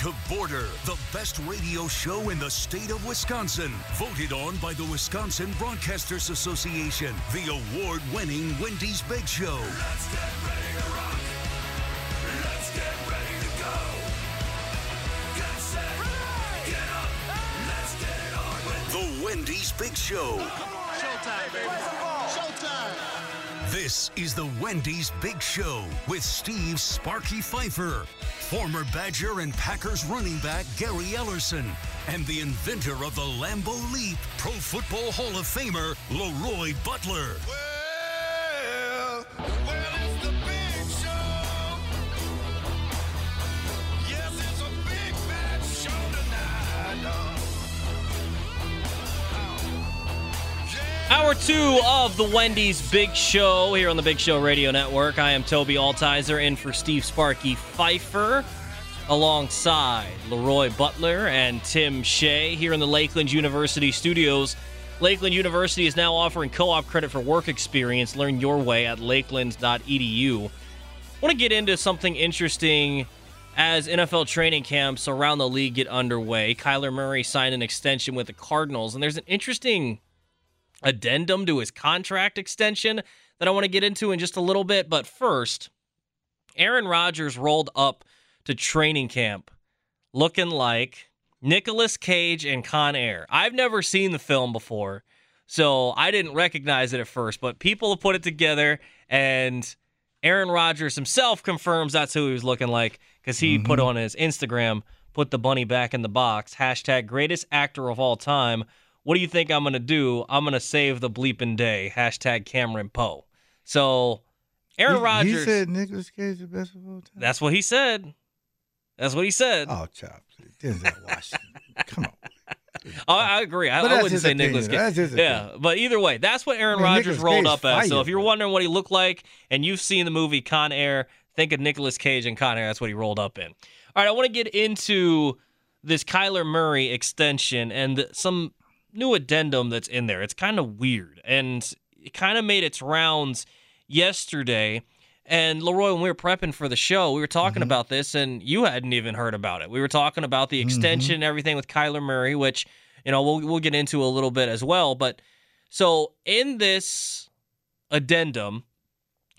To Border, the best radio show in the state of Wisconsin. Voted on by the Wisconsin Broadcasters Association. The award winning Wendy's Big Show. Let's get ready to rock. Let's get ready to go. Get set. Get up. Let's get it on with the Wendy's Big Show. Showtime, baby. Showtime. This is the Wendy's Big Show with Steve Sparky Pfeiffer, former Badger and Packers running back Gary Ellerson, and the inventor of the Lambeau Leap, Pro Football Hall of Famer Leroy Butler. Well, two of the Wendy's Big Show here on the Big Show Radio Network. I am Tobi Altizer in for Steve Sparky Pfeiffer alongside Leroy Butler and Tim Shea here in the Lakeland University studios. Lakeland University is now offering co op credit for work experience. Learn your way at lakeland.edu. I want to get into something interesting as NFL training camps around the league get underway. Kyler Murray signed an extension with the Cardinals, and there's an interesting addendum to his contract extension that I want to get into in just a little bit. But first, Aaron Rodgers rolled up to training camp looking like Nicolas Cage and Con Air. I've never seen the film before, so I didn't recognize it at first, but people have put it together, and Aaron Rodgers himself confirms that's who he was looking like because he put mm-hmm. on his Instagram, put the bunny back in the box, hashtag greatest actor of all time. What do you think I'm going to do? I'm going to save the bleeping day, hashtag Cameron Poe. So, Aaron He- Rodgers. He said Nicolas Cage is the best of all time. That's what he said. That's what he said. Oh, chop. Denzel Washington. Come on. I, I agree. I, I wouldn't say Nicolas Cage. opinion. That's his yeah, but either way, that's what Aaron I mean, Rodgers rolled up as. So if you're wondering what he looked like and you've seen the movie Con Air, think of Nicolas Cage and Con Air. That's what he rolled up in. All right, I want to get into this Kyler Murray extension and some new addendum that's in there. It's kind of weird and it kind of made its rounds yesterday. And Leroy, when we were prepping for the show, we were talking mm-hmm. about this, and you hadn't even heard about it. We were talking about the mm-hmm. extension and everything with Kyler Murray, which you know we'll we'll get into a little bit as well. But so in this addendum,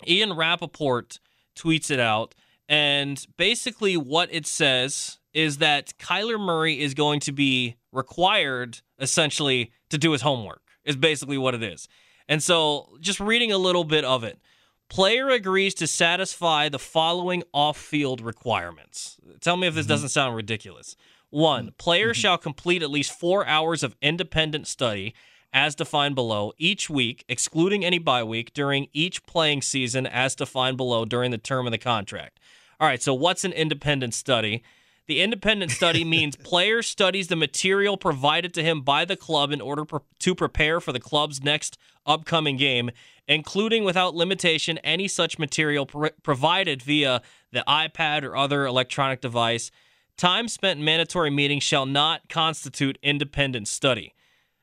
Ian Rapoport tweets it out, and basically what it says is that Kyler Murray is going to be required essentially to do his homework. Is basically what it is. And so just reading a little bit of it. Player agrees to satisfy the following off field requirements. Tell me if this mm-hmm. doesn't sound ridiculous. One, mm-hmm. player mm-hmm. shall complete at least four hours of independent study as defined below each week, excluding any bye week, during each playing season as defined below during the term of the contract. All right, so what's an independent study? The independent study means player studies the material provided to him by the club in order pre- to prepare for the club's next upcoming game, including without limitation any such material pro- provided via the iPad or other electronic device. Time spent in mandatory meetings shall not constitute independent study.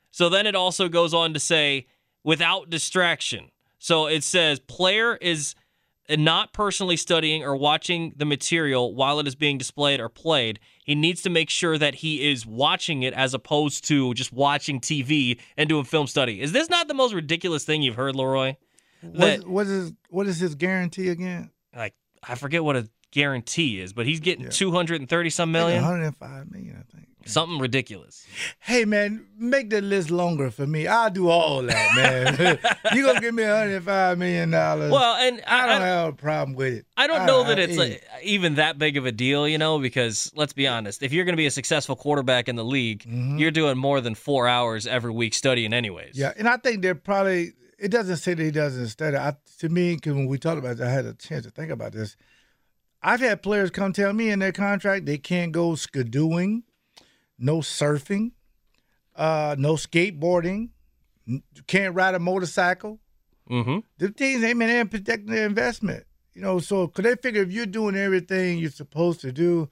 So then it also goes on to say without distraction. So it says player is not personally studying or watching the material while it is being displayed or played. He needs to make sure that he is watching it as opposed to just watching TV and doing film study. Is this not the most ridiculous thing you've heard, Leroy? That- What, what is what is his guarantee again? like I forget what a guarantee is, but he's getting Yeah. 230 some Like million. 105 million, I think. Something ridiculous. Hey man, make the list longer for me. I'll do all that, man. you gonna give me hundred five million dollars? Well, and I don't I, have a problem with it. I don't know that I- it's like even that big of a deal, you know, because let's be honest, if you're going to be a successful quarterback in the league, mm-hmm. you're doing more than four hours every week studying, anyways. Yeah, and I think they're probably. It doesn't say that he doesn't study. I, to me, because when we talked about this, I had a chance to think about this. I've had players come tell me in their contract they can't go skidooing, no surfing, uh, no skateboarding, can't ride a motorcycle. Mm-hmm. The teams ain't been there protecting their investment. You know, so could they figure if you're doing everything you're supposed to do,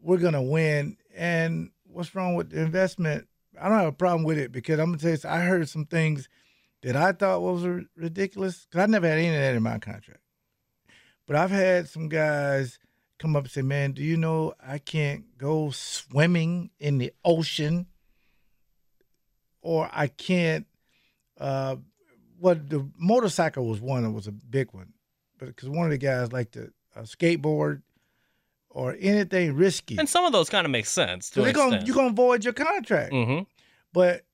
we're gonna win. And what's wrong with the investment? I don't have a problem with it because I'm gonna tell you, I heard some things that I thought was ridiculous because I never had any of that in my contract. But I've had some guys come up and say, "Man, do you know I can't go swimming in the ocean, or I can't." Uh, what the motorcycle was one that was a big one, but because one of the guys liked to uh, skateboard or anything risky, And some of those kind of make sense to so they're gonna you're gonna void your contract. mm-hmm. But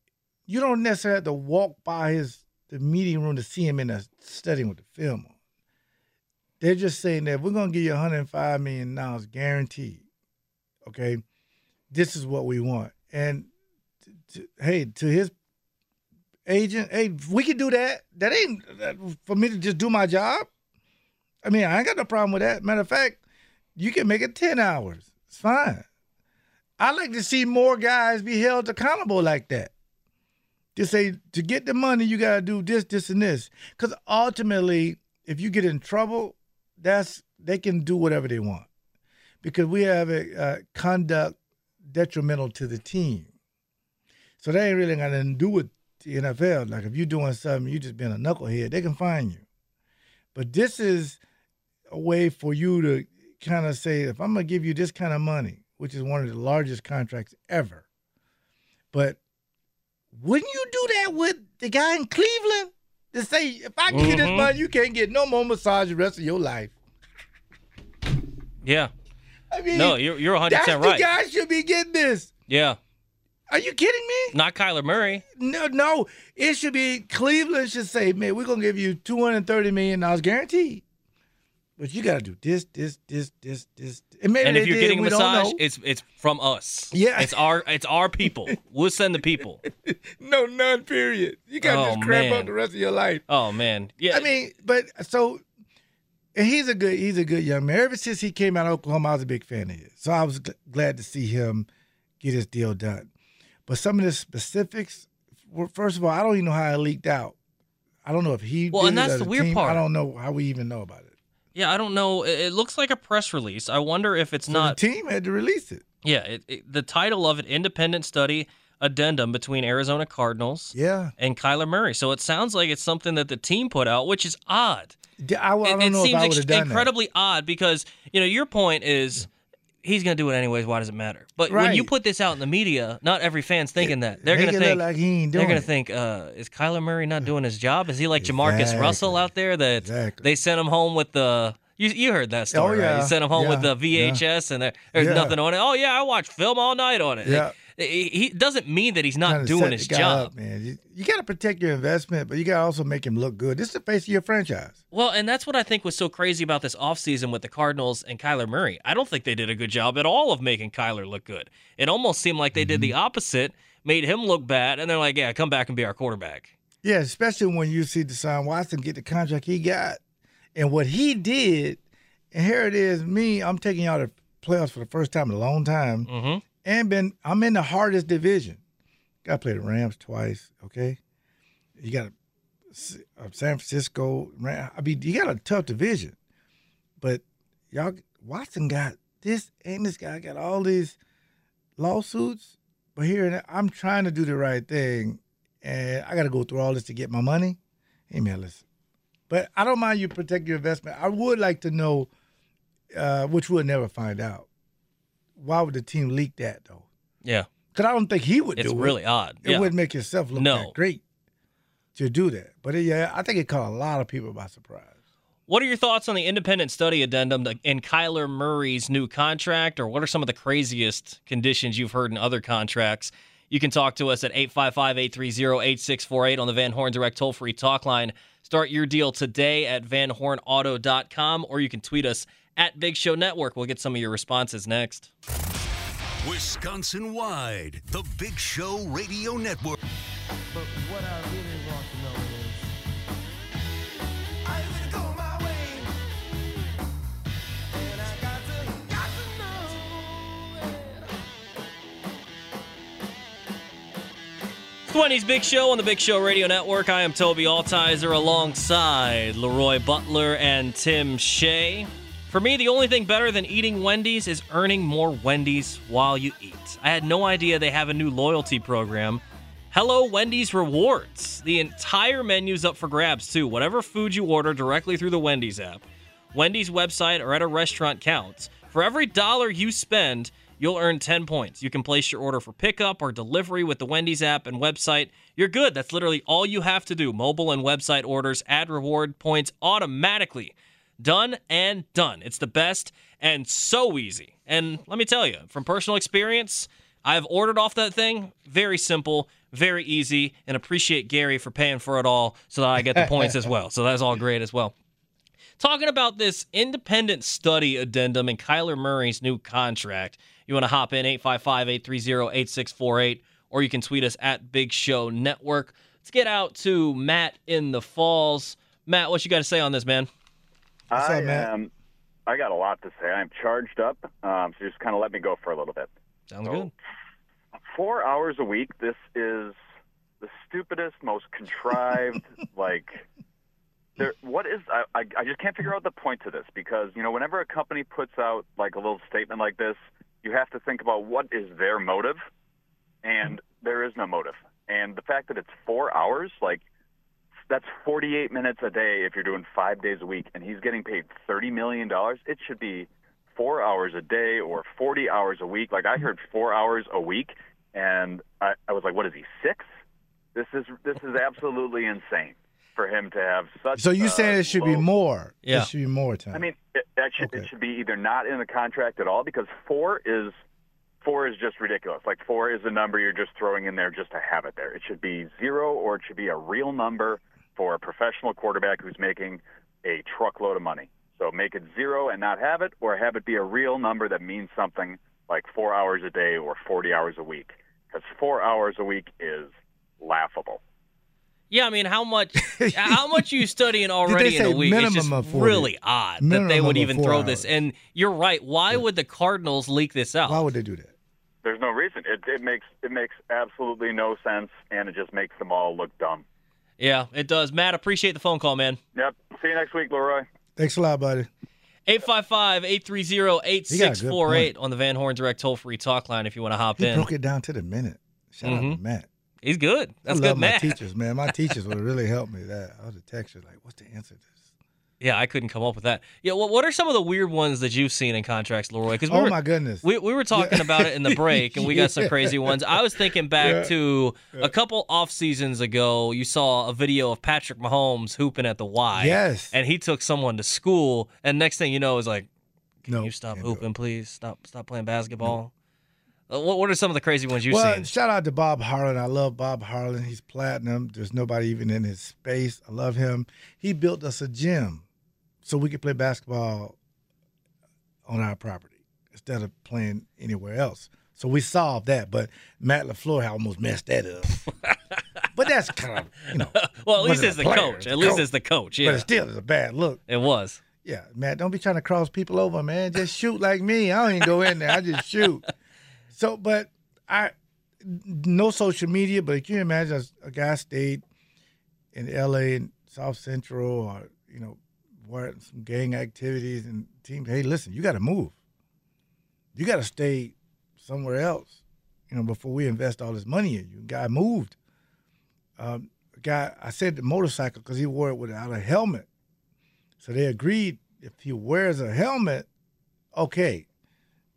you don't necessarily have to walk by his the meeting room to see him in a studying with the film on. They're just saying that we're gonna give you 105 million dollars guaranteed. Okay, this is what we want. And t- t- hey, to his agent, hey, we can do that. That ain't that, for me to just do my job. I mean, I ain't got no problem with that. Matter of fact, you can make it 10 hours. It's fine. I like to see more guys be held accountable like that. To say to get the money, you gotta do this, this, and this. Because ultimately, if you get in trouble, that's they can do whatever they want. Because we have a, conduct detrimental to the team. So they ain't really got nothing to do with the NFL. Like if you're doing something, you just being a knucklehead, they can find you. But this is a way for you to kind of say, if I'm gonna give you this kind of money, which is one of the largest contracts ever, but wouldn't you do that with the guy in Cleveland? To say, if I give you this mm-hmm. money, you can't get no more massage the rest of your life. Yeah. I mean, No, you're you're 100 that's percent the right. guy should be getting this. Yeah. Are you kidding me? Not Kyler Murray. No, no. It should be Cleveland should say, man, we're gonna give you two hundred thirty million dollars guaranteed. But you gotta do this, this, this, this, this. And, maybe And if you're did, getting a massage, know. it's it's from us. Yeah. It's our it's our people. we'll send the people. no none. Period. You gotta Oh, just cramp man. up the rest of your life. Oh man. Yeah. I mean, but so, and he's a good he's a good young man. Ever since he came out of Oklahoma, I was a big fan of his. So I was gl- glad to see him get his deal done. But some of the specifics, first of all, I don't even know how it leaked out. I don't know if he. Well, and that's the weird team. part. I don't know how we even know about it. Yeah, I don't know. It, it looks like a press release. I wonder if it's So not the team had to release it. Yeah, it, it, the title of it independent study addendum between Arizona Cardinals Yeah, and Kyler Murray. So it sounds like it's something that the team put out, which is odd. I, I It- don't it, know if seems I would have done incredibly odd because you know your point is he's going to do it anyways. Why does it matter? But when you put this out in the media, not every fan's thinking that. They're Make going to it look think like he ain't they're doing to it. think uh, is Kyler Murray not doing his job? Is he like JaMarcus Russell out there that Exactly. they sent him home with the you, you heard that story, right? yeah. You sent him home with Yeah. the VHS and there, there's Yeah. nothing on it. Oh yeah, I watched film all night on it. Yeah. He, doesn't mean that he's not doing his job. up, man. You, you got to protect your investment, but you got to also make him look good. This is the face of your franchise. Well, and that's what I think was so crazy about this offseason with the Cardinals and Kyler Murray. I don't think they did a good job at all of making Kyler look good. It almost seemed like they did Mm-hmm. the opposite, made him look bad, and they're like, yeah, come back and be our quarterback. Yeah, especially when you see Deshaun Watson get the contract he got and what he did. And here it is, me, I'm taking y'all to playoffs for the first time in a long time. Mm-hmm. And been I'm in the hardest division. Got to play the Rams twice, okay? You got uh, San Francisco. Ram- I mean, you got a tough division. But y'all, Watson got this, and this guy got all these lawsuits. But here, I'm trying to do the right thing, and I got to go through all this to get my money. Hey, man, listen. But I don't mind you protect your investment. I would like to know, uh, which we'll never find out. Why would the team leak that though? Yeah, Because I don't think he would it's do it. It's really odd. It yeah. wouldn't make yourself look No. that great to do that. But uh, yeah, I think it caught a lot of people by surprise. What are your thoughts on the independent study addendum in Kyler Murray's new contract, or what are some of the craziest conditions you've heard in other contracts? You can talk to us at 855 830 8648 on the Van Horn Direct toll free talk line. Start your deal today at vanhornauto.com, or you can tweet us at Big Show Network. We'll get some of your responses next. Wisconsin wide, the Big Show Radio Network. But what I really want to know is Are you gonna go my way? And I got to, got to know It's Wendy's Big Show on the Big Show Radio Network. I am Tobi Altizer alongside Leroy Butler and Tim Shea. For me, the only thing better than eating Wendy's is earning more Wendy's while you eat. I had no idea they have a new loyalty program. Hello Wendy's Rewards. The entire menu's up for grabs, too. Whatever food you order directly through the Wendy's app, Wendy's website, or at a restaurant counts. For every dollar you spend, you'll earn 10 points. You can place your order for pickup or delivery with the Wendy's app and website. You're good. That's literally all you have to do. Mobile and website orders add reward points automatically. Done and done. It's the best and so easy. And let me tell you, from personal experience, I've ordered off that thing. Very simple, very easy, and appreciate Gary for paying for it all so that I get the points as well. So that's all great as well. Talking about this independent study addendum in Kyler Murray's new contract. You want to hop in 855 830 8648, or you can tweet us at Big Show Network. Let's get out to Matt in the Falls. Matt, what you got to say on this, man? What's I up, Matt? am. I got a lot to say. I'm charged up, um, so just kind of let me go for a little bit. Sounds So, good. Four hours a week. This is the stupidest, most contrived. like, there. What is? I, I I just can't figure out the point to this because you know, whenever a company puts out like a little statement like this, you have to think about what is their motive, and there is no motive. And the fact that it's four hours, like that's 48 minutes a day if you're doing five days a week, and he's getting paid 30 million dollars. It should be four hours a day or 40 hours a week. Like I heard four hours a week, and I, I was like, "What is he six? This is this is absolutely insane for him to have such." So you saying it should be more? Yeah. It should be more time. I mean, it, that should, Okay. it should be either not in the contract at all because four is four is just ridiculous. Like four is a number you're just throwing in there just to have it there. It should be zero or it should be a real number for a professional quarterback who's making a truckload of money. So make it zero and not have it, or have it be a real number that means something like four hours a day or 40 hours a week. Because four hours a week is laughable. Yeah, I mean, how much how much you studying already in a week? It's just of really odd that they would even four throw this. hours. And you're right. Why would the Cardinals leak this out? Why would they do that? There's no reason. It, it makes it makes absolutely no sense, and it just makes them all look dumb. Yeah, it does. Matt, appreciate the phone call, man. Yep. See you next week, Leroy. Thanks a lot, buddy. 855-830-8648 on the Van Horn Direct toll free talk line if you want to hop He in. broke it down to the minute. Shout out Mhm. to Matt. He's good. That's I good, love my Matt. teachers, man. My teachers would really help me. That I was a texture like, what's the answer to this? Yeah, I couldn't come up with that. Yeah, what what are some of the weird ones that you've seen in contracts, Leroy? Because we oh were, my goodness. We, we were talking about it in the break, and we got some crazy ones. I was thinking back Yeah. to a couple off seasons ago. You saw a video of Patrick Mahomes hooping at the Y. Yes. and he took someone to school, and next thing you know, is like, "Can No, you stop can't do it. hooping, please? Stop, stop playing basketball." Uh, What What are some of the crazy ones you've well, seen? shout out to Bob Harlan. I love Bob Harlan. He's platinum. There's nobody even in his space. I love him. He built us a gym so we could play basketball on our property instead of playing anywhere else. So we solved that. But Matt LaFleur almost messed that up. but that's kind of, you know, Well, at least as the player, coach. At least coach. as the coach. Yeah. But it still is a bad look. it was. Yeah, Matt, don't be trying to cross people over, man. Just shoot like me. I don't even go in there. I just shoot. So, but I no social media. But can you imagine a, a guy stayed in L.A. and South Central, or you know, where some gang activities and team? Hey, listen, you got to move. You got to stay somewhere else. You know, before we invest all this money in you. Guy moved. Um, guy, I said the motorcycle because he wore it without a helmet. So they agreed if he wears a helmet, okay.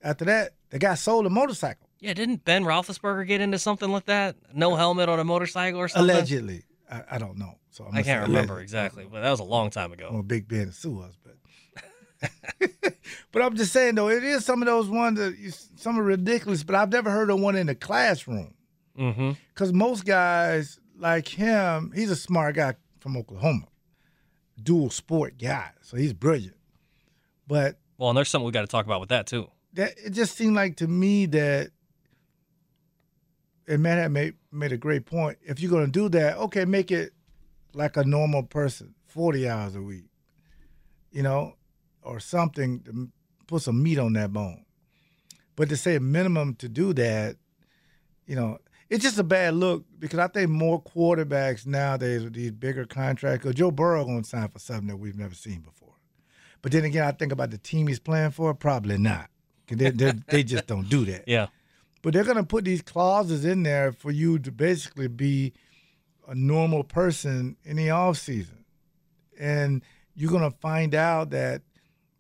After that, the guy sold a motorcycle. Yeah, didn't Ben Roethlisberger get into something like that? No helmet on a motorcycle or something? Allegedly. I, I don't know. So I'm I can't remember exactly, but that was a long time ago. a Big Ben Sue was, but but I'm just saying though, it is some of those ones that you, some are ridiculous. But I've never heard of one in the classroom Mm-hmm. because most guys like him, he's a smart guy from Oklahoma, dual sport guy, so he's brilliant. But Well, and there's something we got to talk about with that too. that it just seemed like to me that and Matt had made made a great point. If you're gonna do that, okay, make it like a normal person, forty hours a week, you know, or something to put some meat on that bone. But to say a minimum to do that, you know, it's just a bad look because I think more quarterbacks nowadays with these bigger contracts. Joe Burrow gonna sign for something that we've never seen before. But then again, I think about the team he's playing for, probably not. They, they, they just don't do that. Yeah. But they're gonna put these clauses in there for you to basically be a normal person in the off season, and you're gonna find out that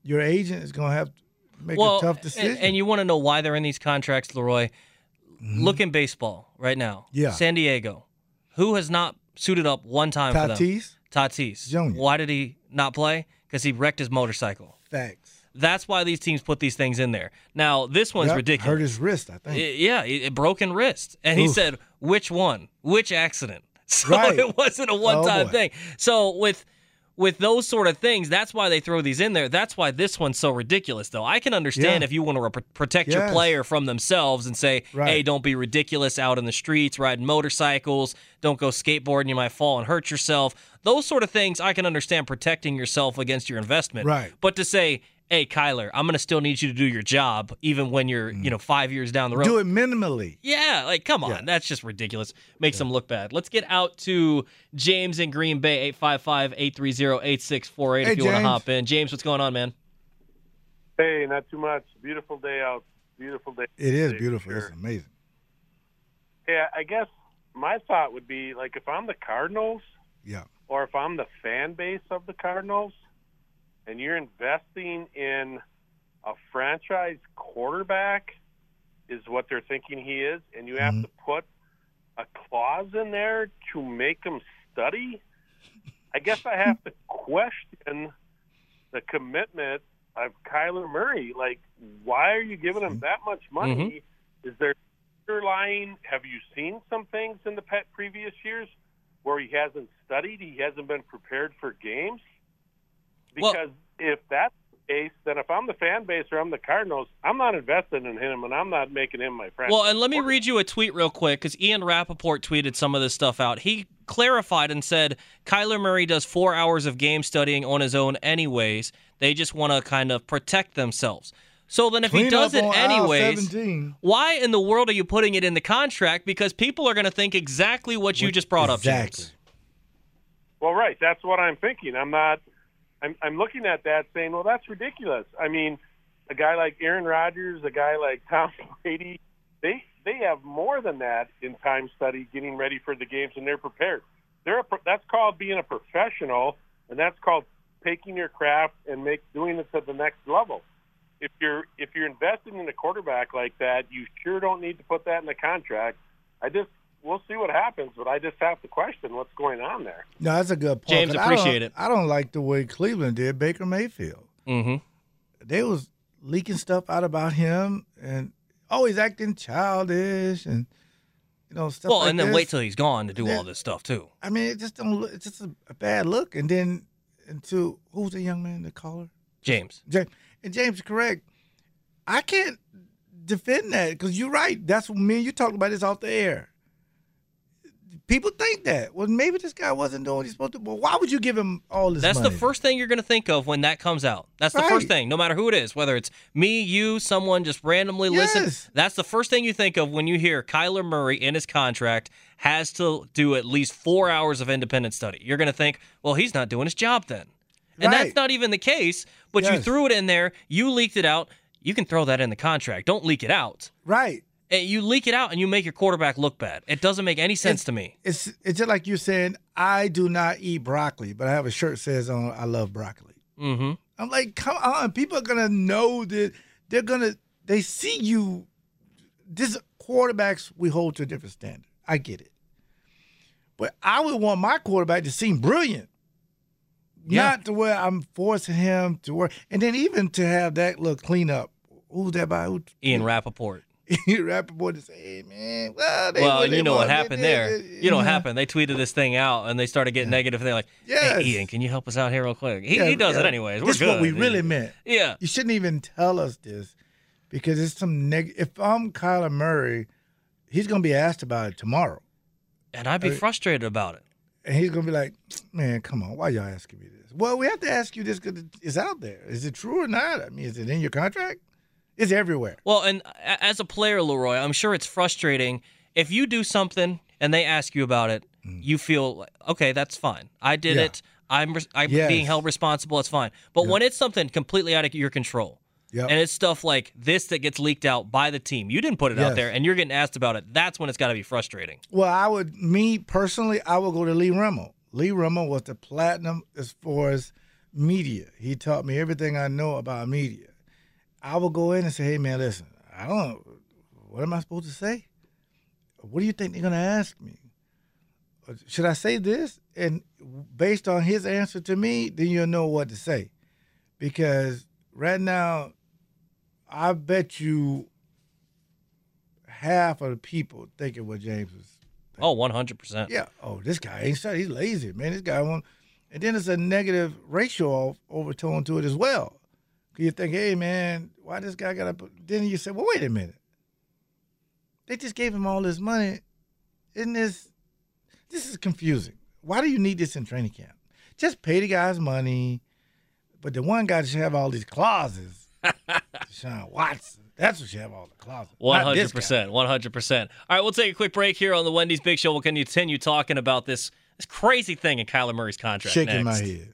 your agent is gonna have to make well, a tough decision. And, you want to know why they're in these contracts, Leroy? Look in baseball right now. Mm-hmm. Yeah. San Diego. Who has not suited up one time for them? Tatis, Tatis. Junior. Why did he not play? Because he wrecked his motorcycle. facts. That's why these teams put these things in there. Now, this one's Yep, ridiculous. Hurt his wrist, I think. Yeah, a broken wrist. And he said, which one? Which accident? So Right. it wasn't a oh, one time boy. thing. So with with those sort of things, that's why they throw these in there. That's why this one's so ridiculous, though. I can understand Yeah. if you want to re- protect your player from themselves and say, Right. hey, don't be ridiculous out in the streets, riding motorcycles, don't go skateboarding, you might fall and hurt yourself. Those sort of things, I can understand protecting yourself against your investment. Right. But to say, hey, Kyler, I'm going to still need you to do your job, even when you're, you know, five years down the road. Do it minimally. Yeah, like come on, Yeah. that's just ridiculous. Makes them look bad. Let's get out to James in Green Bay, 855-830-8648 Hey, if you want to hop in. James, what's going on, man? Hey, not too much. Beautiful day out. Beautiful day. It is beautiful. sure. It's amazing. Yeah, I guess my thought would be like if I'm the Cardinals Yeah. or if I'm the fan base of the Cardinals and you're investing in a franchise quarterback is what they're thinking he is and you have Mhm. to put a clause in there to make him study, I guess I have to question the commitment of Kyler Murray. Like, why are you giving him that much money? Is there underlying? Have you seen some things in the pet previous years where he hasn't studied? He hasn't been prepared for games. Well- Because if that's the case, then if I'm the fan base or I'm the Cardinals, I'm not investing in him, and I'm not making him my friend. Well, and let me read you a tweet real quick because Ian Rapoport tweeted some of this stuff out. He clarified and said Kyler Murray does four hours of game studying on his own, anyways. They just want to kind of protect themselves. So then, if he does it on anyways, why in the world are you putting it in the contract? Because people are going to think exactly what you just brought exactly. up, James. Well, right. That's what I'm thinking. I'm not. I'm, I'm looking at that saying, well, that's ridiculous. I mean, a guy like Aaron Rodgers, a guy like Tom Brady, they they have more than that in time study, getting ready for the games, and they're prepared. They're a, that's called being a professional, and that's called taking your craft and make doing it to the next level. If you're if you're investing in a quarterback like that, you sure don't need to put that in the contract. I just we'll see what happens, but I just have to question what's going on there. No, that's a good point. James, 'cause I appreciate it. I don't like the way Cleveland did Baker Mayfield. Mm-hmm. They was leaking stuff out about him and always acting childish and you know stuff. Well, like and then this. wait till he's gone to do Yeah. all this stuff too. I mean, it just don't. Look, it's just a, a bad look. And then into who's the young man, the caller? James. James. And James is correct. I can't defend that because you're right. That's what me and you talked about this off the air. People think that. Well, maybe this guy wasn't doing what he's supposed to. Well, why would you give him all this That's money? the first thing you're going to think of when that comes out. That's the first thing, no matter who it is, whether it's me, you, someone just randomly listen. Yes. That's the first thing you think of when you hear Kyler Murray in his contract has to do at least four hours of independent study. You're going to think, well, he's not doing his job then. And that's not even the case, but you threw it in there, you leaked it out. You can throw that in the contract. Don't leak it out. Right. You leak it out and you make your quarterback look bad. It doesn't make any sense to me. It's it's just like you saying I do not eat broccoli, but I have a shirt that says on I love broccoli. Mm-hmm. I'm like, come on, people are gonna know that they're gonna they see you. This quarterbacks we hold to a different standard. I get it, But I would want my quarterback to seem brilliant. Yeah. Not to where I'm forcing him to work. And then even to have that little cleanup. Who's that by? Who, Ian Rapoport. Rapoport to say, hey, man, well, they Well, you know what happened there. You know what happened. They tweeted this thing out and they started getting negative. They're like, Yes. "Hey, Ian, can you help us out here real quick?" He, Yeah, he does it anyways. We're This is good. what we really meant. Yeah. You shouldn't even tell us this because it's some neg. If I'm Kyler Murray, he's going to be asked about it tomorrow. And I'd be frustrated about it. And he's gonna be like, "Man, come on, why y'all asking me this?" Well, we have to ask you this because it's out there. Is it true or not? I mean, is it in your contract? It's everywhere. Well, and as a player, Leroy, I'm sure it's frustrating if you do something and they ask you about it. You feel like, okay, that's fine. I did Mm. Yeah. it. I'm I'm Yes. being held responsible. It's fine. But when it's something completely out of your control, Yep. and it's stuff like this that gets leaked out by the team, you didn't put it out there, and you're getting asked about it. That's when it's got to be frustrating. Well, I would, me personally, I would go to Lee Remmel. Lee Remmel was the platinum as far as media. He taught me everything I know about media. I would go in and say, "Hey, man, listen, I don't. What am I supposed to say? What do you think they're gonna ask me? Uh, should I say this?" And based on his answer to me, then you'll know what to say. Because right now, I bet you half of the people thinking what James was Oh, 100%. yeah. Oh, this guy ain't. He's lazy, man. This guy won't. And then there's a negative racial of- overtone to it as well. You think, hey, man, why this guy got to? Then you say, well, wait a minute. They just gave him all this money. Isn't this? This is confusing. Why do you need this in training camp? Just pay the guys money. But the one guy should have all these clauses. Deshaun Watson. That's what you have all the clauses. One hundred percent. one hundred percent. All right, we'll take a quick break here on the Wendy's Big Show. We'll continue talking about this this crazy thing in Kyler Murray's contract. Shaking my head.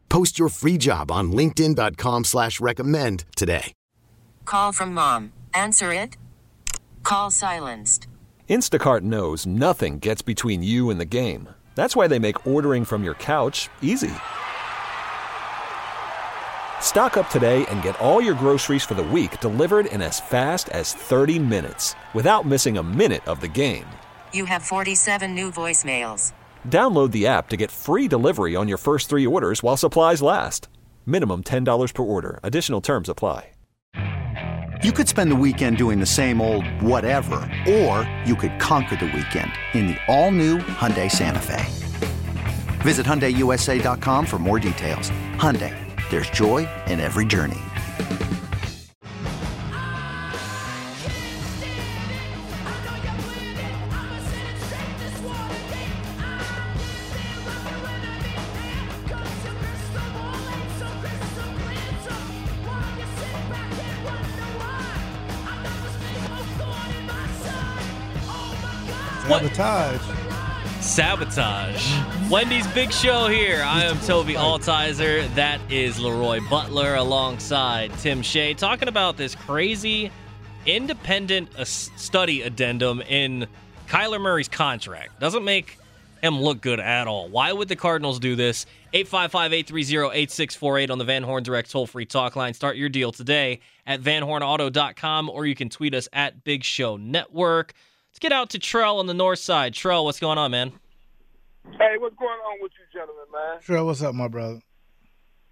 Post your free job on linkedin.com slash recommend today. Call from mom. Answer it. Call silenced. Instacart knows nothing gets between you and the game. That's why they make ordering from your couch easy. Stock up today and get all your groceries for the week delivered in as fast as 30 minutes without missing a minute of the game. You have 47 new voicemails. Download the app to get free delivery on your first three orders while supplies last. Minimum $10 per order. Additional terms apply. You could spend the weekend doing the same old whatever, or you could conquer the weekend in the all-new Hyundai Santa Fe. Visit HyundaiUSA.com for more details. Hyundai, there's joy in every journey. Sabotage. Sabotage. Wendy's Big Show here. I am Tobi Altizer. That is Leroy Butler alongside Tim Shea talking about this crazy independent study addendum in Kyler Murray's contract. Doesn't make him look good at all. Why would the Cardinals do this? 855-830-8648 on the Van Horn Direct toll-free talk line. Start your deal today at vanhornauto.com or you can tweet us at Big Show Network. Let's get out to Trell on the north side. Trell, what's going on, man? Hey, what's going on with you, gentlemen, man? Sure, what's up, my brother?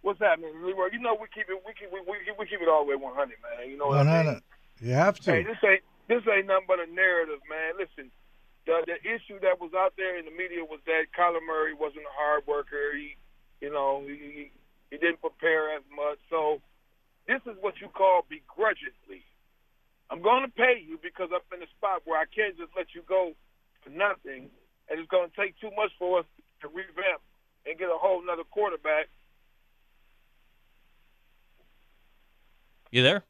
What's happening, Leroy? You know we keep it, we keep, we, we, we keep it all the way 100, man. You know what One I mean? hundred. You have to. Hey, this ain't this ain't nothing but a narrative, man. Listen, the the issue that was out there in the media was that Kyler Murray wasn't a hard worker. He, you know, he he didn't prepare as much. So this is what you call begrudgingly. I'm going to pay you because I'm in a spot where I can't just let you go for nothing, and it's going to take too much for us to revamp and get a whole nother quarterback. You there?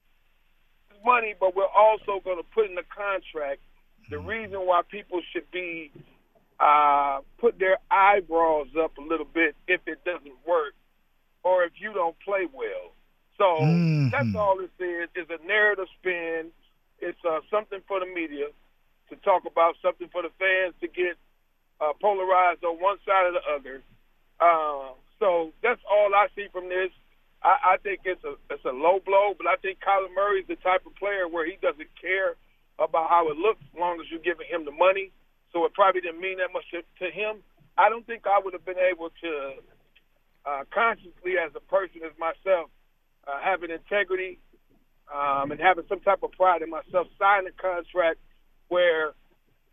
money, but we're also going to put in the contract the reason why people should be uh, put their eyebrows up a little bit if it doesn't work or if you don't play well. So Mhm. that's all this is, is a narrative spin. It's uh, something for the media to talk about, something for the fans to get uh, polarized on one side or the other. Uh, so that's all I see from this. I, I think it's a it's a low blow, but I think Kyler Murray is the type of player where he doesn't care about how it looks as long as you're giving him the money. So it probably didn't mean that much to, to him. I don't think I would have been able to uh, consciously, as a person, as myself, uh, having integrity um, and having some type of pride in myself, sign a contract where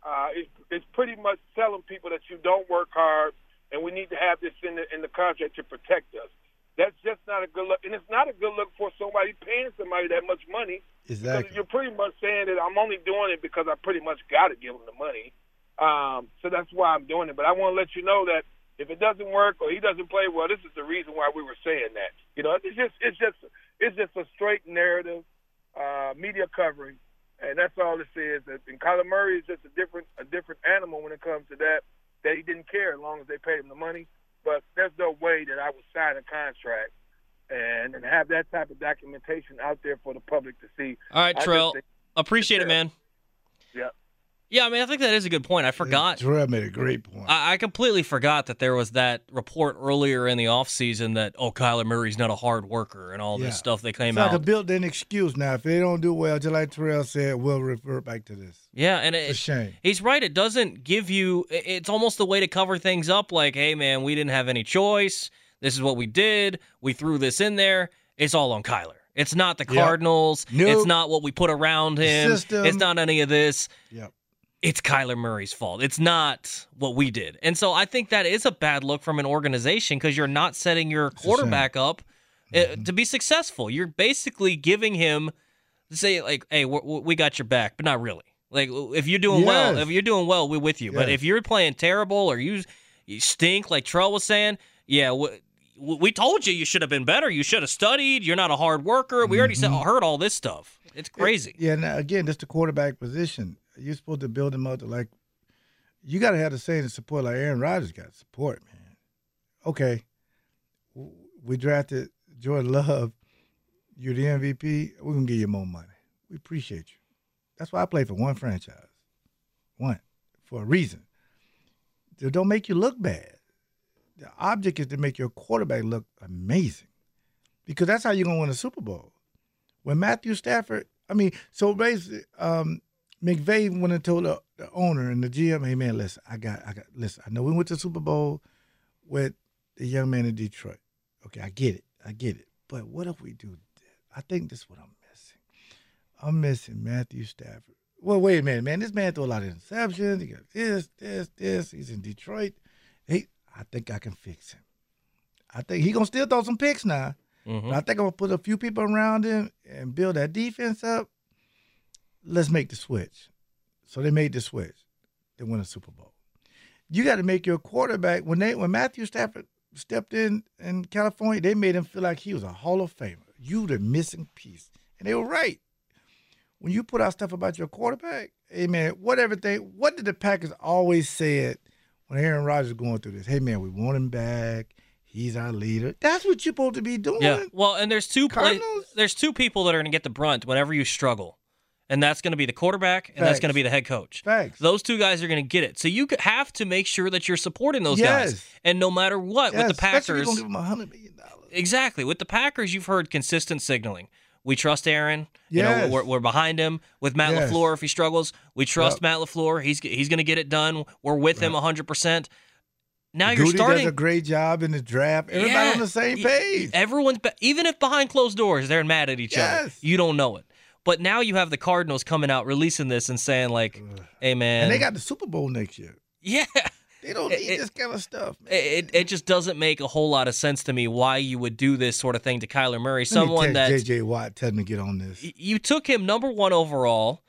uh, it's, it's pretty much telling people that you don't work hard, and we need to have this in the in the contract to protect us. That's just not a good look, and it's not a good look for somebody paying somebody that much money. Exactly. Because you're pretty much saying that I'm only doing it because I pretty much got to give him the money. Um, so that's why I'm doing it. But I want to let you know that if it doesn't work or he doesn't play well, this is the reason why we were saying that. You know, it's just it's just it's just a straight narrative, uh, media covering, and that's all this is. And Kyler Murray is just a different a different animal when it comes to that. That he didn't care as long as they paid him the money. But there's no way that I would sign a contract and, and have that type of documentation out there for the public to see. All right, Trell. Appreciate it, man. Yeah. Yeah, I mean, I think that is a good point. I forgot. Terrell made a great point. I, I completely forgot that there was that report earlier in the offseason that, oh, Kyler Murray's not a hard worker and all Yeah. this stuff they came out. It's like a built-in excuse now. If they don't do well, just like Terrell said, we'll revert back to this. Yeah, and It's a shame. he's right. It doesn't give you, it's almost a way to cover things up like, hey, man, we didn't have any choice. This is what we did. We threw this in there. It's all on Kyler. It's not the Yep. Cardinals. Nope. It's not what we put around him. System. It's not any of this. Yep. It's Kyler Murray's fault. It's not what we did. And so I think that is a bad look from an organization because you're not setting your quarterback up uh, Mm-hmm. to be successful. You're basically giving him say like, "Hey, we we got your back," but not really. Like if you're doing well, if you're doing well, we're with you. But if you're playing terrible or you you stink, like Trell was saying, yeah, we, we told you you should have been better. You should have studied. You're not a hard worker. We already said, heard all this stuff. It's crazy. Yeah, now again, just the quarterback position. You're supposed to build him up to like. You got to have the same support like Aaron Rodgers got support, man. Okay, we drafted Jordan Love. You're the MVP. We're gonna give you more money. We appreciate you. That's why I play for one franchise, one for a reason. They don't make you look bad. The object is to make your quarterback look amazing, because that's how you're gonna win a Super Bowl when Matthew Stafford, I mean, so basically, um, McVay went and told the, the owner and the GM, "Hey man, listen, I got, I got, listen, I know we went to the Super Bowl with the young man in Detroit. Okay, I get it, I get it. But what if we do this? I think this is what I'm missing. I'm missing Matthew Stafford. Well, wait a minute, man. This man threw a lot of interceptions. He got this, this, this. He's in Detroit. He, I think I can fix him. I think he gonna still throw some picks now. Mhm. But I think I'm gonna put a few people around him and build that defense up. Let's make the switch. So they made the switch. They won a Super Bowl. You got to make your quarterback when they when Matthew Stafford stepped in in California, they made him feel like he was a Hall of Famer. You the missing piece, and they were right. When you put out stuff about your quarterback, hey man, what everything? What did the Packers always said when Aaron Rodgers going through this? Hey man, we want him back. He's our leader. That's what you're supposed to be doing. Yeah. Well, and there's two pla- there's two people that are going to get the brunt whenever you struggle. And that's going to be the quarterback and that's going to be the head coach. Thanks. Those two guys are going to get it. So you have to make sure that you're supporting those guys. Yes. And no matter what Yes, with the Packers give him a hundred million dollars. Exactly. With the Packers, you've heard consistent signaling. We trust Aaron. You Yes. know, we're, we're behind him. With Matt Yes. LaFleur, if he struggles, we trust Yep. Matt LaFleur. He's he's going to get it done. We're with him 100%. Now you're starting does a great job in the draft. Everybody Yeah. on the same page. Everyone's even if behind closed doors they're mad at each other. Yes. You don't know it. But now you have the Cardinals coming out releasing this and saying like, "Hey man." and they got the Super Bowl next year. Yeah. They don't need it- this kind of stuff. Man. It, it just doesn't make a whole lot of sense to me why you would do this sort of thing to Kyler Murray, Let someone me that JJ Watt, tell him to get on this. you took him number one overall.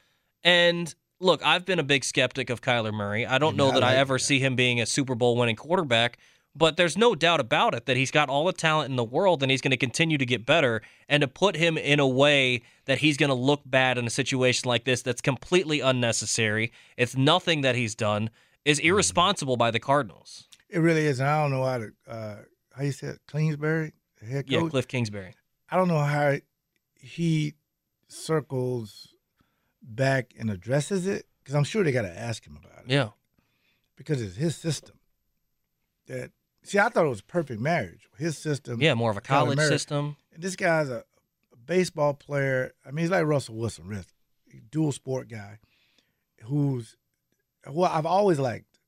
And look, I've been a big skeptic of Kyler Murray. I don't Yeah, know I that I ever that. see him being a Super Bowl winning quarterback, but there's no doubt about it that he's got all the talent in the world and he's going to continue to get better. And to put him in a way that he's going to look bad in a situation like this that's completely unnecessary, it's nothing that he's done, is irresponsible by the Cardinals. It really is. And I don't know how to uh, how you said Kingsbury, head coach. Yeah, Kliff Kingsbury. I don't know how he circles back and addresses it because I'm sure they got to ask him about it. Yeah. because it's his system. That see, I thought it was a perfect marriage. His system. Yeah, more of a college system. And this guy's a, a baseball player. I mean, he's like Russell Wilson, really, dual sport guy, who's who I've always liked,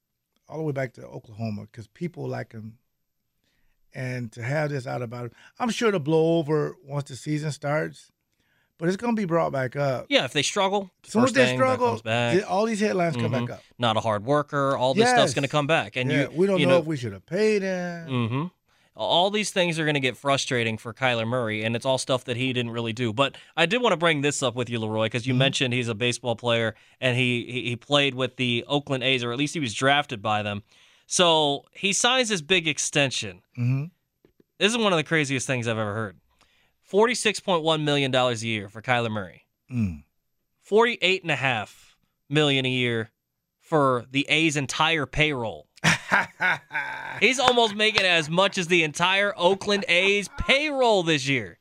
all the way back to Oklahoma, because people like him. And to have this out about him, I'm sure it'll blow over once the season starts, but it's going to be brought back up. Yeah, if they struggle, soon first they thing, that struggle, comes back. all these headlines come Mhm. back up. Not a hard worker. All this stuff's going to come back, and Yeah, you we don't you know, if we should have paid him. hmm All these things are going to get frustrating for Kyler Murray, and it's all stuff that he didn't really do. But I did want to bring this up with you, Leroy, because you mentioned he's a baseball player and he he he played with the Oakland A's, or at least he was drafted by them. So he signs this big extension. Mm-hmm. This is one of the craziest things I've ever heard. Forty-six point one million dollars a year for Kyler Murray. Mm. Forty-eight and a half million a year for the A's entire payroll. He's almost making as much as the entire Oakland A's payroll this year.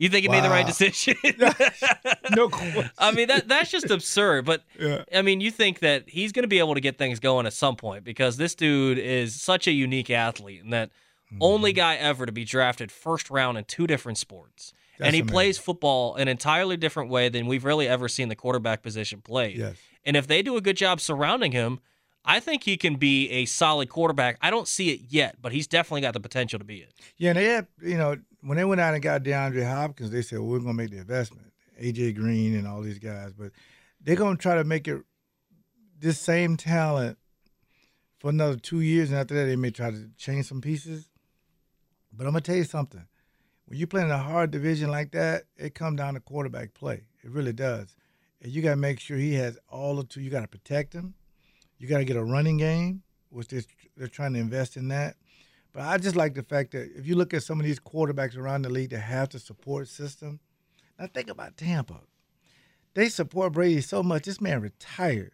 You think he made the right decision? no question. I mean that that's just absurd. But Yeah. I mean, you think that he's going to be able to get things going at some point because this dude is such a unique athlete and that only Mm-hmm. guy ever to be drafted first round in two different sports. That's and he amazing. plays football an entirely different way than we've really ever seen the quarterback position played. Yes. And if they do a good job surrounding him, I think he can be a solid quarterback. I don't see it yet, but he's definitely got the potential to be it. Yeah, and they had, you know, when they went out and got DeAndre Hopkins, they said, well, we're going to make the investment. AJ Green and all these guys. But they're going to try to make it this same talent for another two years. And after that, they may try to change some pieces. But I'm to tell you something. When you play in a hard division like that, it comes down to quarterback play. It really does. And you got to make sure he has all the two. You got to protect him. You got to get a running game, which they're, they're trying to invest in that. But I just like the fact that if you look at some of these quarterbacks around the league that have the support system, now think about Tampa. They support Brady so much. This man retired,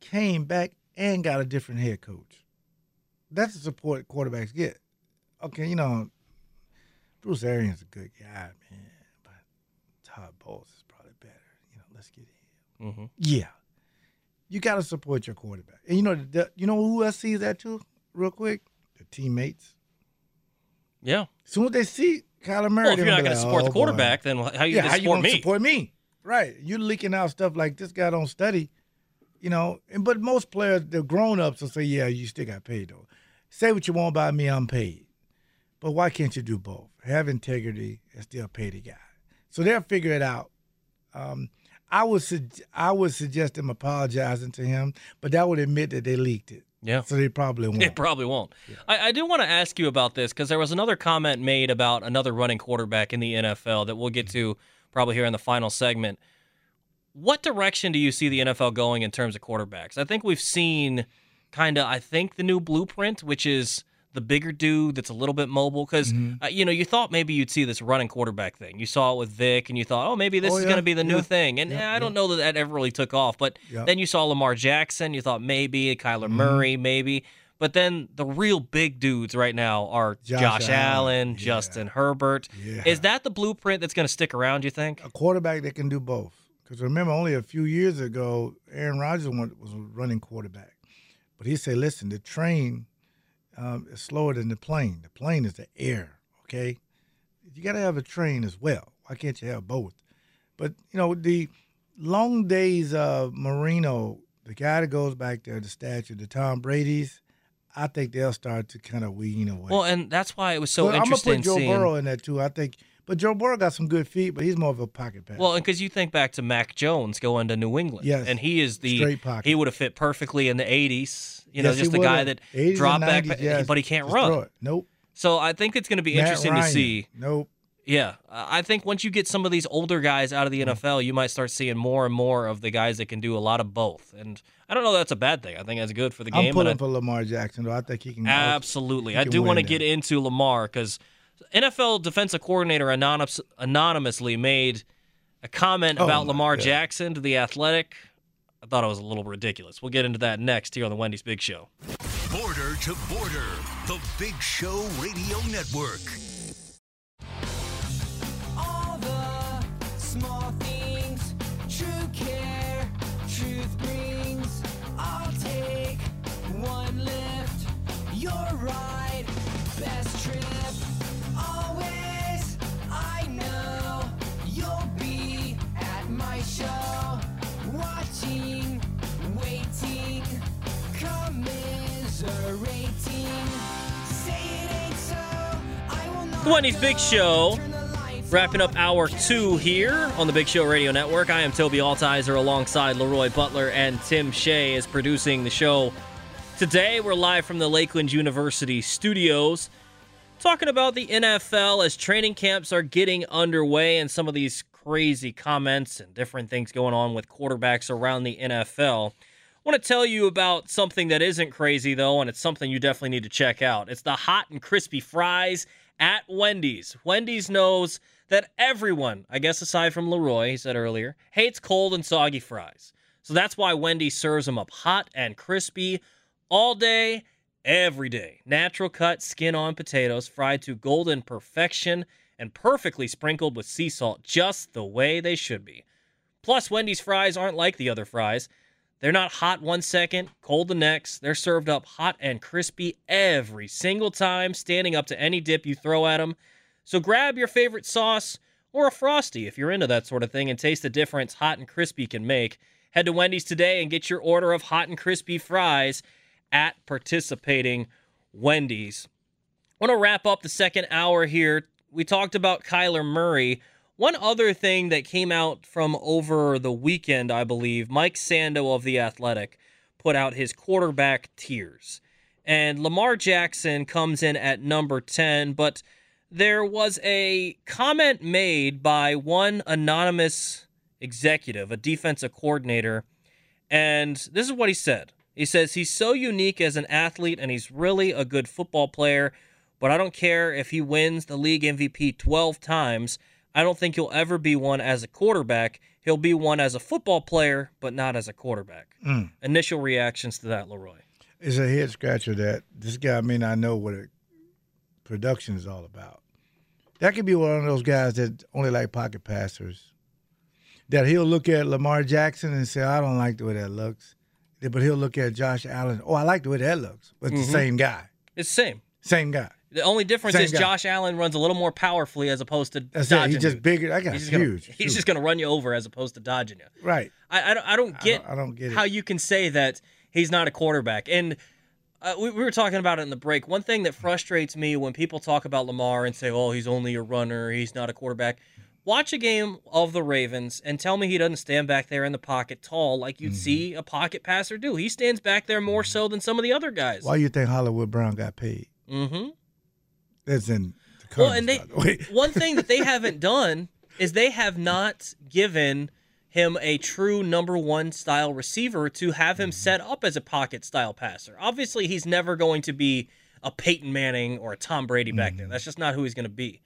came back, and got a different head coach. That's the support quarterbacks get. Okay, you know, Bruce Arians a good guy, man, but Todd Bowles is probably better. You know, let's get him. Mm-hmm. Yeah, you got to support your quarterback. And you know, the, you know who else sees that too, real quick? The teammates. Yeah. As soon as they see Kyler Murray, Well, if you're not gonna to support like, the "Oh, boy." quarterback, then how you yeah, going how to you support me? support me? Right. You leaking out stuff like this guy don't study, you know. And but most players, the grown ups will say, Yeah, you still got paid though. Say what you want about me, I'm paid. But why can't you do both? Have integrity and still pay the guy. So they'll figure it out. Um, I would sug- I would suggest them apologizing to him, but that would admit that they leaked it. Yeah. So they probably won't. It probably won't. I, I do want to ask you about this because there was another comment made about another running quarterback in the NFL that we'll get to probably here in the final segment. What direction do you see the NFL going in terms of quarterbacks? I think we've seen kind of, I think, the new blueprint, which is the bigger dude that's a little bit mobile. Because, Mm-hmm. uh, you know, you thought maybe you'd see this running quarterback thing. You saw it with Vic, and you thought, oh, maybe this Oh, is yeah, going to be the new thing. And yeah, eh, I don't know that that ever really took off. But Yeah. then you saw Lamar Jackson. You thought maybe Kyler Mm-hmm. Murray, maybe. But then the real big dudes right now are Josh, Josh Allen, Allen, yeah. Justin Herbert. Yeah. Is that the blueprint that's going to stick around, you think? a quarterback that can do both. Because remember, only a few years ago, Aaron Rodgers was a running quarterback. But he said, listen, the train um, is slower than the plane. The plane is the air, okay? You got to have a train as well. Why can't you have both? But, you know, the long days of Marino, the guy that goes back there, the statue, the Tom Brady's, I think they'll start to kind of wean away. Well, and that's why it was so But I'm gonna put Joe seeing. Burrow in that too. I think, but Joe Burrow got some good feet, but he's more of a pocket passer. Well, because you think back to Mac Jones going to New England, Yes. and he is the Straight pocket. he would have fit perfectly in the '80s. You know, Yes, just the guy that 80s and drop back, 90s, yes. but he can't run. Nope. So I think it's going to be Matt interesting to see. Nope. Yeah, I think once you get some of these older guys out of the hmm. NFL, you might start seeing more and more of the guys that can do a lot of both. And I don't know that's a bad thing. I think that's good for the game. I'm but I- for Lamar Jackson though. I think he can. Absolutely. he I do want to get into Lamar because NFL defensive coordinator anonymous, anonymously made a comment Oh, about Lamar God. Jackson to The Athletic. I thought it was a little ridiculous. We'll get into that next here on the Wendy's Big Show. Border to Border, the Big Show Radio Network. The Wendy's Big Show. Wrapping up hour two here on the Big Show Radio Network. I am Tobi Altizer alongside Leroy Butler and Tim Shea is producing the show. Today we're live from the Lakeland University studios talking about the NFL as training camps are getting underway and some of these crazy comments and different things going on with quarterbacks around the NFL. I want to tell you about something that isn't crazy though, and it's something you definitely need to check out. It's the hot and crispy fries at Wendy's. Wendy's knows that everyone, I guess aside from Leroy, he said earlier, hates cold and soggy fries. So that's why Wendy serves them up hot and crispy all day, every day. Natural cut, skin on potatoes, fried to golden perfection and perfectly sprinkled with sea salt, just the way they should be. Plus, Wendy's fries aren't like the other fries. They're not hot one second, cold the next. They're served up hot and crispy every single time, standing up to any dip you throw at them. So grab your favorite sauce or a Frosty if you're into that sort of thing and taste the difference hot and crispy can make. Head to Wendy's today and get your order of hot and crispy fries at participating Wendy's. I want to wrap up the second hour here. We talked about Kyler Murray. One other thing that came out from over the weekend, I believe, Mike Sando of The Athletic put out his quarterback tiers. And Lamar Jackson comes in at number 10, but there was a comment made by one anonymous executive, a defensive coordinator, and this is what he said. He says he's so unique as an athlete and he's really a good football player, but I don't care if he wins the league MVP 12 times. I don't think he'll ever be one as a quarterback. He'll be one as a football player, but not as a quarterback. Mm. Initial reactions to that, Leroy. It's a head scratcher that this guy may not know what a production is all about. That could be one of those guys that only like pocket passers. That he'll look at Lamar Jackson and say, I don't like the way that looks. But he'll look at Josh Allen. Oh, I like the way that looks. But it's Mhm. the same guy. It's the same. Same guy. The only difference Same is guy. Josh Allen runs a little more powerfully as opposed to That's it. dodging. He's just you. bigger. That guy's he's just gonna- huge. he's just going to run you over as opposed to dodging you. Right. I, I, don't, I don't get I don't get it. how you can say that he's not a quarterback. And uh, we, we were talking about it in the break. One thing that frustrates me when people talk about Lamar and say, "Oh, he's only a runner. He's not a quarterback." Watch a game of the Ravens and tell me he doesn't stand back there in the pocket tall like Mm-hmm. you'd see a pocket passer do. He stands back there more so than some of the other guys. Why you think Hollywood Brown got paid? Mm-hmm. That's in the Well, and they the one thing that they haven't done is they have not given him a true number one style receiver to have Mm-hmm. him set up as a pocket style passer. Obviously, he's never going to be a Peyton Manning or a Tom Brady back Mm-hmm. there. That's just not who he's going to be.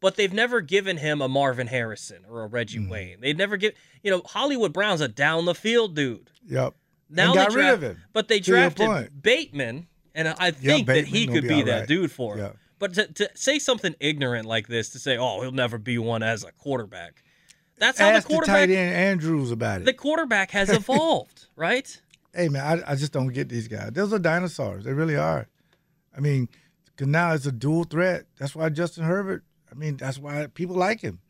But they've never given him a Marvin Harrison or a Reggie Mm-hmm. Wayne. They've never give you know Hollywood Brown's a down the field dude. Yep. Now and they got rid of him. But they drafted. Bateman, and I think that he could be be all that right. dude for him. Yeah. But to, to say something ignorant like this, to say, "Oh, he'll never be one as a quarterback," that's how Ask the the tight quarterback end Andrews about it. the quarterback has evolved, right? hey man, I, I just don't get these guys. Those are dinosaurs. They really are. I mean, 'cause now it's a dual threat. That's why Justin Herbert. I mean, that's why people like him.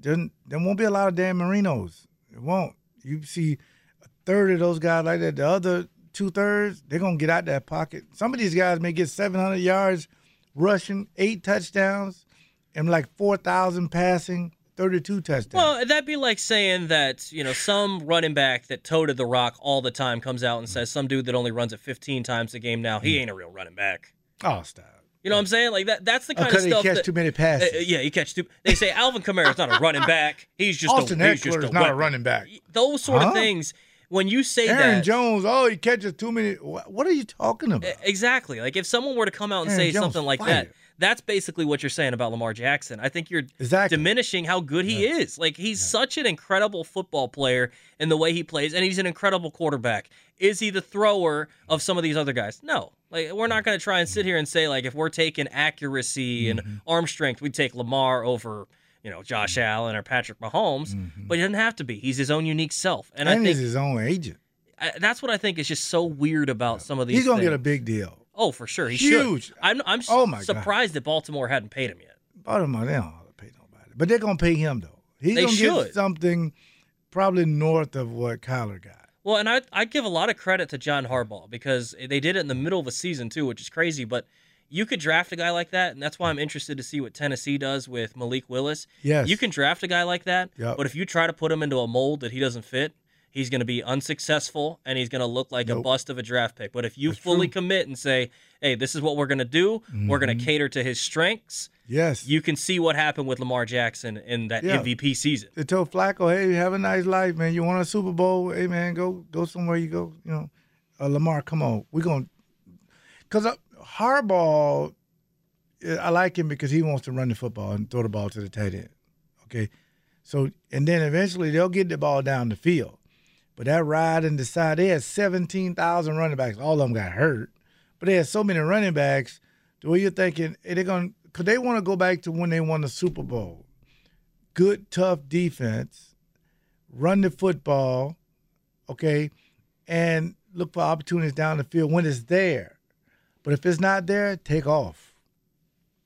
There, there won't be a lot of Dan Marinos. It won't. You see a third of those guys like that. The other two thirds, they're gonna get out that pocket. Some of these guys may get 700 yards rushing, eight touchdowns, and like 4,000 passing, 32 touchdowns. Well, that'd be like saying that you know some running back that toted the rock all the time comes out and says some dude that only runs it 15 times a game now he ain't a real running back. oh, stop. You know what I'm saying? Like that. That's the Oh, kind of 'cause he stuff catch that too many passes. Uh, uh, yeah, he catch too. They say Alvin Kamara's not a running back. He's just Austin a, he's just a is not a running back. Those sort Huh? of things. When you say that Aaron that, Jones, oh, he catches too many. What, are you talking about? Exactly. Like if someone were to come out and Aaron say Jones something like fired. that, That's basically what you're saying about Lamar Jackson. I think you're Exactly. diminishing how good he is. Like he's such an incredible football player in the way he plays, and he's an incredible quarterback. Is he the thrower of some of these other guys? No. Like we're not going to try and sit here and say like if we're taking accuracy Mm-hmm. and arm strength, we'd take Lamar over. You know Josh Allen or Patrick Mahomes, but he doesn't have to be. He's his own unique self, and, Mm-hmm. And, I think he's his own agent. I, that's what I think is just so weird about some of these. He's gonna get a big deal. Oh, for sure, he Huge. should. I'm I'm Oh, my God. surprised that Baltimore hadn't paid him yet. Baltimore, they don't pay nobody, but they're gonna pay him though. He's They gonna should. get something probably north of what Kyler got. Well, and I I give a lot of credit to John Harbaugh because they did it in the middle of a season too, which is crazy. But you could draft a guy like that, and that's why I'm interested to see what Tennessee does with Malik Willis. Yes. you can draft a guy like that, Yep. but if you try to put him into a mold that he doesn't fit, he's going to be unsuccessful and he's going to look like a bust of a draft pick. But if you That's fully true. commit and say, "Hey, this is what we're going to do. We're going to cater to his strengths," Yes. you can see what happened with Lamar Jackson in that Yeah. MVP season. They told Flacco, "Hey, have a nice life, man. You want a Super Bowl? Hey, man, go go somewhere. You go, you know, uh, Lamar, come on. We're gonna, cause uh, Harbaugh, I like him because he wants to run the football and throw the ball to the tight end. Okay, so and then eventually they'll get the ball down the field. But that ride and decide they had seventeen thousand running backs. All of them got hurt, but they had so many running backs. The way you're thinking, eh, they're gonna, cause they want to go back to when they won the Super Bowl good, tough defense, run the football, okay, and look for opportunities down the field when it's there. But if it's not there, take off.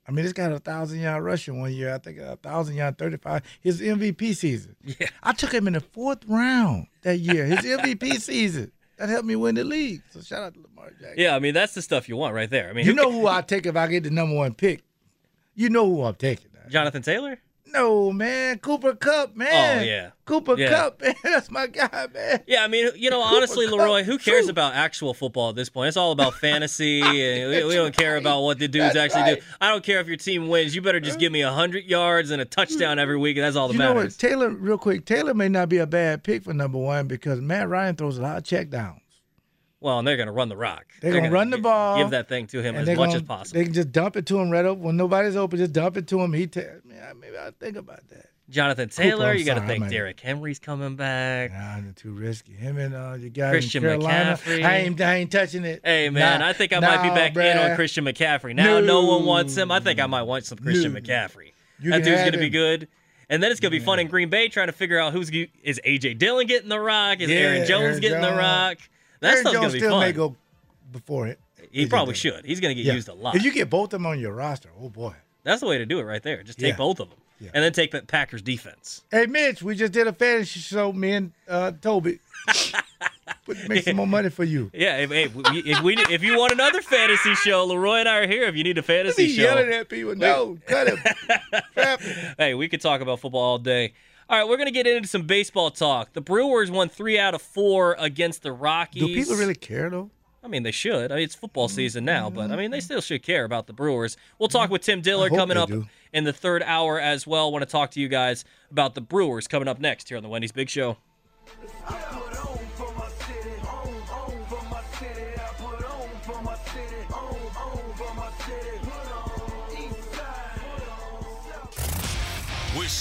I mean, this guy had a thousand yard rushing one year. I think a thousand yard, 35. His MVP season. Yeah. I took him in the fourth round that year. His MVP season. That helped me win the league. So shout out to Lamar Jackson. Yeah, I mean that's the stuff you want right there. I mean, You know who I take if I get the number one pick. You know who I'm taking. Jonathan Taylor. No, man. Cooper Kupp, oh, man. Oh yeah. Cooper Yeah. Kupp, man. That's my guy, man. Yeah, I mean, you know, honestly, Leroy, who cares about actual football at this point? It's all about fantasy, and we, we don't care about what the dudes That's actually right. do. I don't care if your team wins. You better just give me hundred yards and a touchdown every week, and that's all that You know what? Taylor, real quick, Taylor may not be a bad pick for number one because Matt Ryan throws a lot of check downs. Well, and they're gonna run the rock. They're, gonna, run the ball. Give that thing to him as much gonna- as possible. They can just dump it to him right up when nobody's open. Just dump it to him. He, ta- man, maybe I'll think about that. Jonathan Taylor, I'm you got to think I'm Derrick Henry's coming back. Nah, they're too risky. Him and uh, your guy Christian in Carolina. McCaffrey. I ain't, I ain't touching it. Hey man, Nah, I think I might be nah, back in on. Christian McCaffrey. Now no, one wants him. I think I might want some Christian No. McCaffrey. You that dude's gonna be good. And then it's gonna be fun in Green Bay trying to figure out who's is AJ Dillon getting the rock, is Yeah, Aaron Jones Aaron getting the rock. That Aaron Jones still fun. may go before it. he probably should. He's gonna get Yeah. used a lot. If you get both of them on your roster, oh boy. That's the way to do it right there. Just take Yeah. both of them, Yeah. and then take the Packers defense. Hey Mitch, we just did a fantasy show, me and uh, Tobi. Make some more money for you. Yeah, if, if, we- if we if you want another fantasy show, Leroy and I are here. If you need a fantasy show, yelling at people. No, cut him. hey, we could talk about football all day. All right, we're gonna get into some baseball talk. The Brewers won three out of four against the Rockies. Do people really care though? I mean, they should. I mean, it's football mm. season now, but I mean, they still should care about the Brewers. We'll talk mm. with Tim Diller coming up do. in the third hour as well. Want to talk to you guys about the Brewers coming up next here on the Wendy's Big Show.